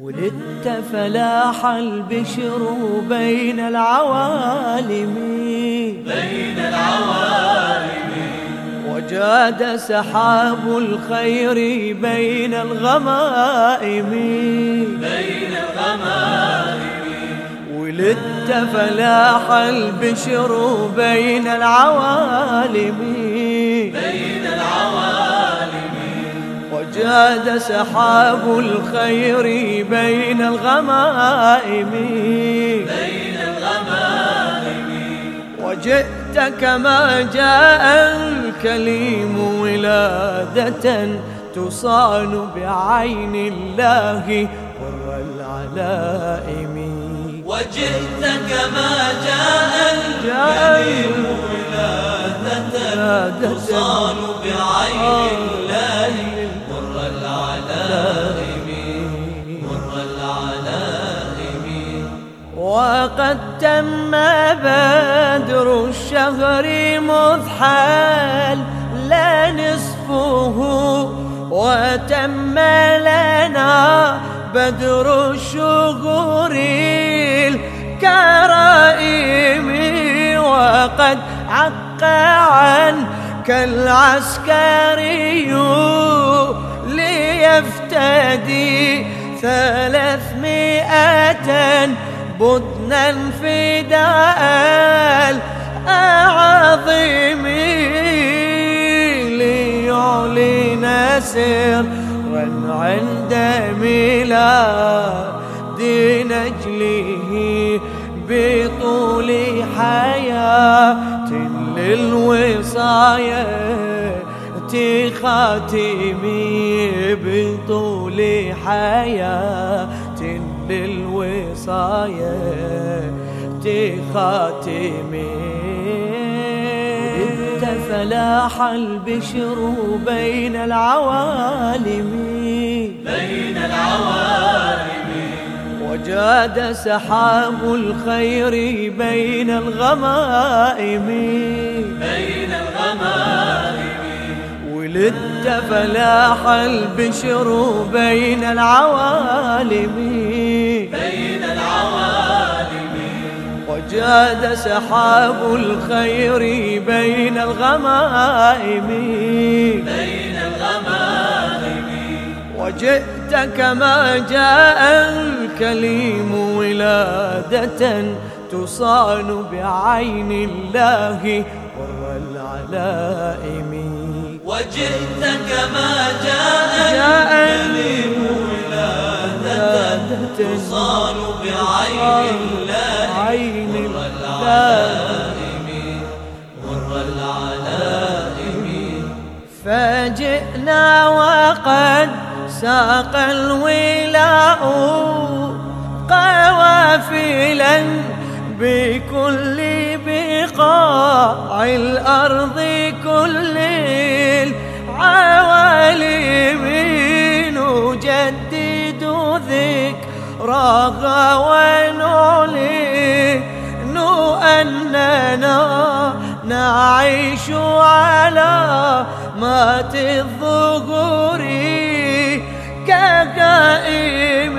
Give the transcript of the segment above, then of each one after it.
ولدت فلاح البشر بين العوالم. بين العوالم. وجاد سحاب الخير بين الغمائم. بين الغمائم. ولدت فلاح البشر بين العوالم. وجاد سحاب الخير بين الغمائم. بين الغمائم. وجئت كما جاء الكليم ولادة تصان بعين الله ور العلائم. وجئت كما جاء الكريم ولادة تصان بعين الله. مر مر العلائم وقد تم بدر الشهر مذحل لا نصفه. وتم لنا بدر الشهور الكرائم. وقد عق عنك العسكري ليفتدي ثلاثمائة بدنا فداء الأعظم ليعلن سرا عند ميلاد نجله بطول حياة للوصاية خاتمي بطول حياة للوصاية. خاتمي ولدت فلاح البشر بين العوالم. بين العوالم. وجاد سحاب الخير بين الغمائم. بين الغمائم. ولدت فلاح البشر بين العوالم. بين العوالم. وجاد سحاب الخير بين الغمائم. بين الغمائم. وجئت كما جاء الكليم ولادة تصان بعين الله ور العلائم. وجئت كما جاء الكريم ولادة تصان بعين الله مر العلائم مر العلائم. فجئنا وقد ساق الولاء قوافلا بكل بقاع الأرض ذكراها ونعلن أننا نعيش على مات الظهور كقائم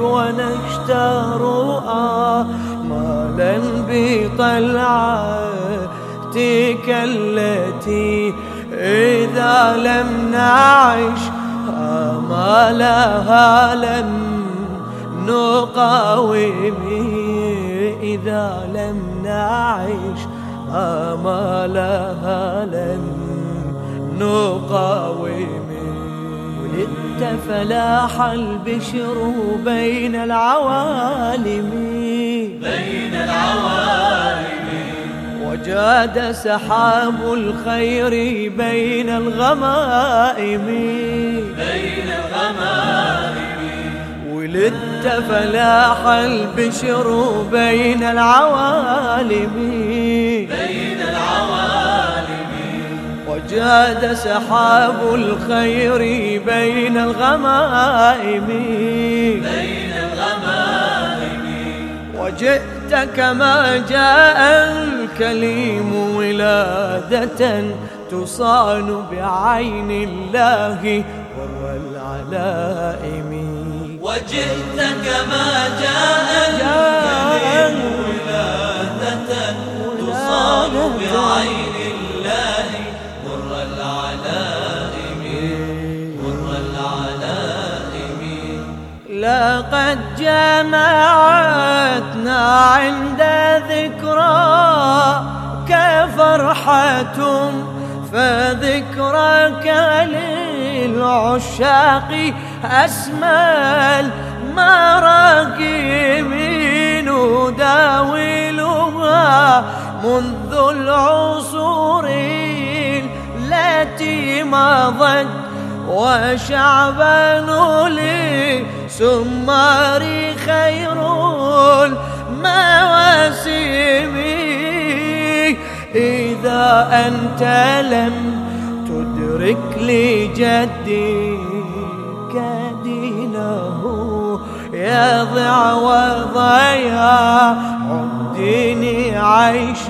ونشتر آمالا بطلعتك التي إذا لم نعش آمالها لم نقاوم إذا لم نعش. آمالها لم نقاوم ولدت فلاح البشر بين العوالم. بين العوالم. وجاد سحاب الخير بين الغمائم. بين الغمائم. ولدت فلاح البشر بين العوالم. بين العوالم. وجاد سحاب الخير بين الغمائم. بين الغمائم. وجئت كما جاء الكليم ولادة تصان بعين الله ور العلائم. وجئت كما جاء الكريم ولادة تصان بعين الله مر العلائم. مر العلائم. لقد جمعتنا عند فرحة فذكرك للعشاق أسمى المراقم نداولها منذ العصور التي مضت وشعبان سماري خير المواسم. أنت لم تدرك لجدك دينه. يضع وضيع الدين عيش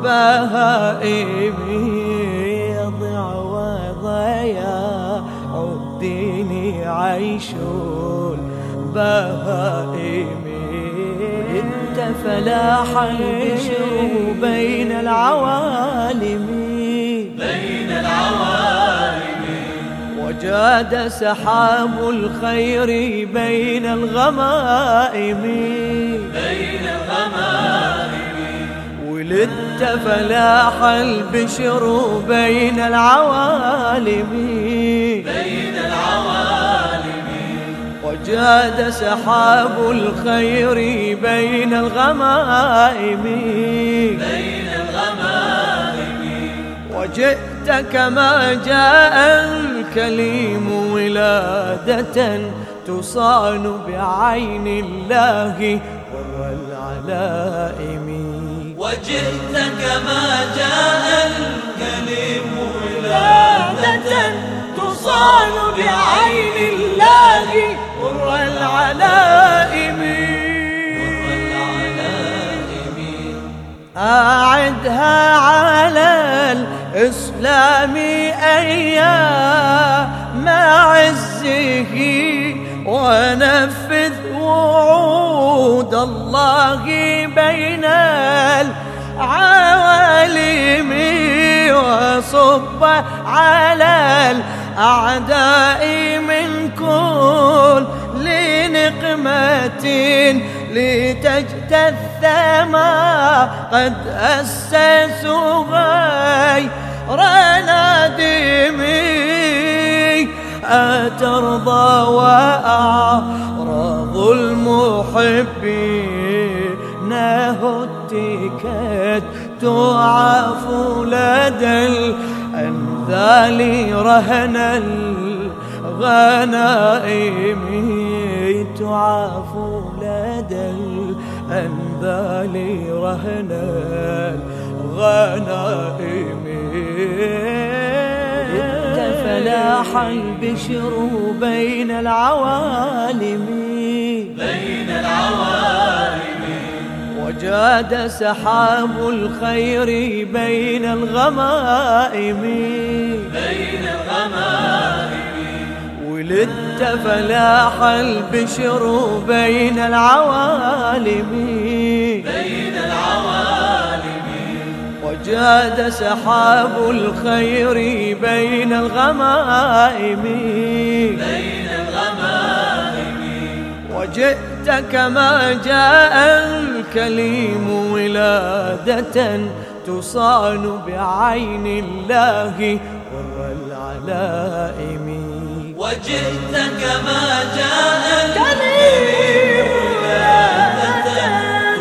البهائم. يضع وضيع الدين عيش البهائم. فلاح البشر بين العوالم. بين العوالم. وجاد سحاب الخير بين الغمائم. بين الغمائم. ولدت فلاح البشر بين العوالم. وجاد سحاب الخير بين الغمائم. بين الغمائم. وجئت كما جاء الكليم ولادة تصان بعين الله ور العلائم وجئت كما جاء الكلم ولادة تصان بعين أعدها على الإسلام أيام عزه ونفذ وعود الله بين العوالم وصب على الأعداء من كل لنقمة لتجتث ما قد أسسوا غير نادمي أترضى وأعراض المحبين. هتكت تعاف لدى الأنذال رهن الغنائم تعاف لدى الأنذال رهن الغنائم. فلاح البشر بين العوالم. بين العوالم. وجاد سحاب الخير بين الغمائم. ولدت فلاح البشر بين العوالم. بين العوالم. وجاد سحاب الخير بين الغمائم. بين الغمائم. وجئت كما جاء الكليم ولادة تصان بعين الله ور العلائم. وجئت كما جاء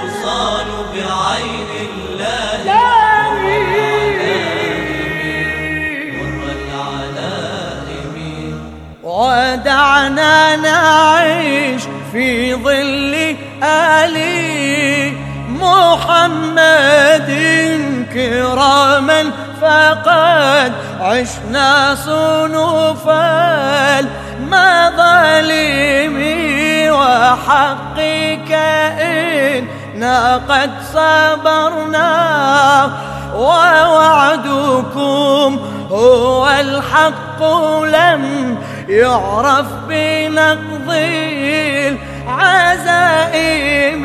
تصان بعين الله ودعنا نعيش في ظل آل محمد كراما فقد عشنا صنوف المظالم وحقك إنا قد صبرنا ووعدكم هو الحق لم يعرف بنقض العزائم.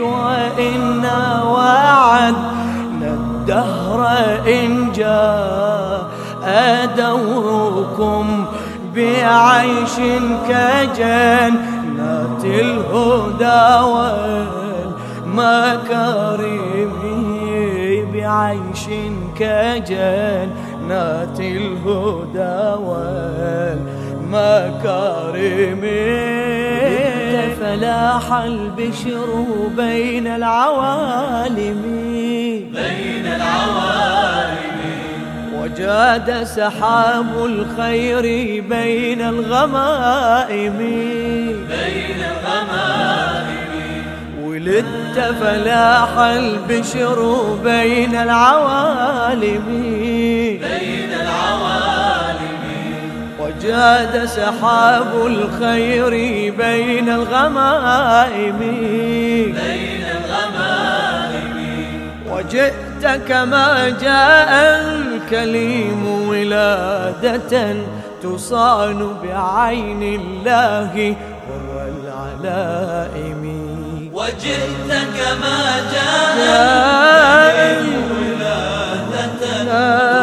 وإنا وعدنا الدهر إن جاء دوركم بعيش كجنات الهدى والمكارم بعيش كجنات الهدى والمكارم فلاح البشر بين العوالم. بين العوالم. وجاد سحاب الخير بين الغمائم. بين الغمائم. ولدت فلاح البشر بين العوالم. بين وجاد سحاب الخير بين الغمائم. بين الغمائم. وجئت كما جاء الكليم ولادة تصان بعين الله والعلائم وجئت كما جاء ولادة ولادة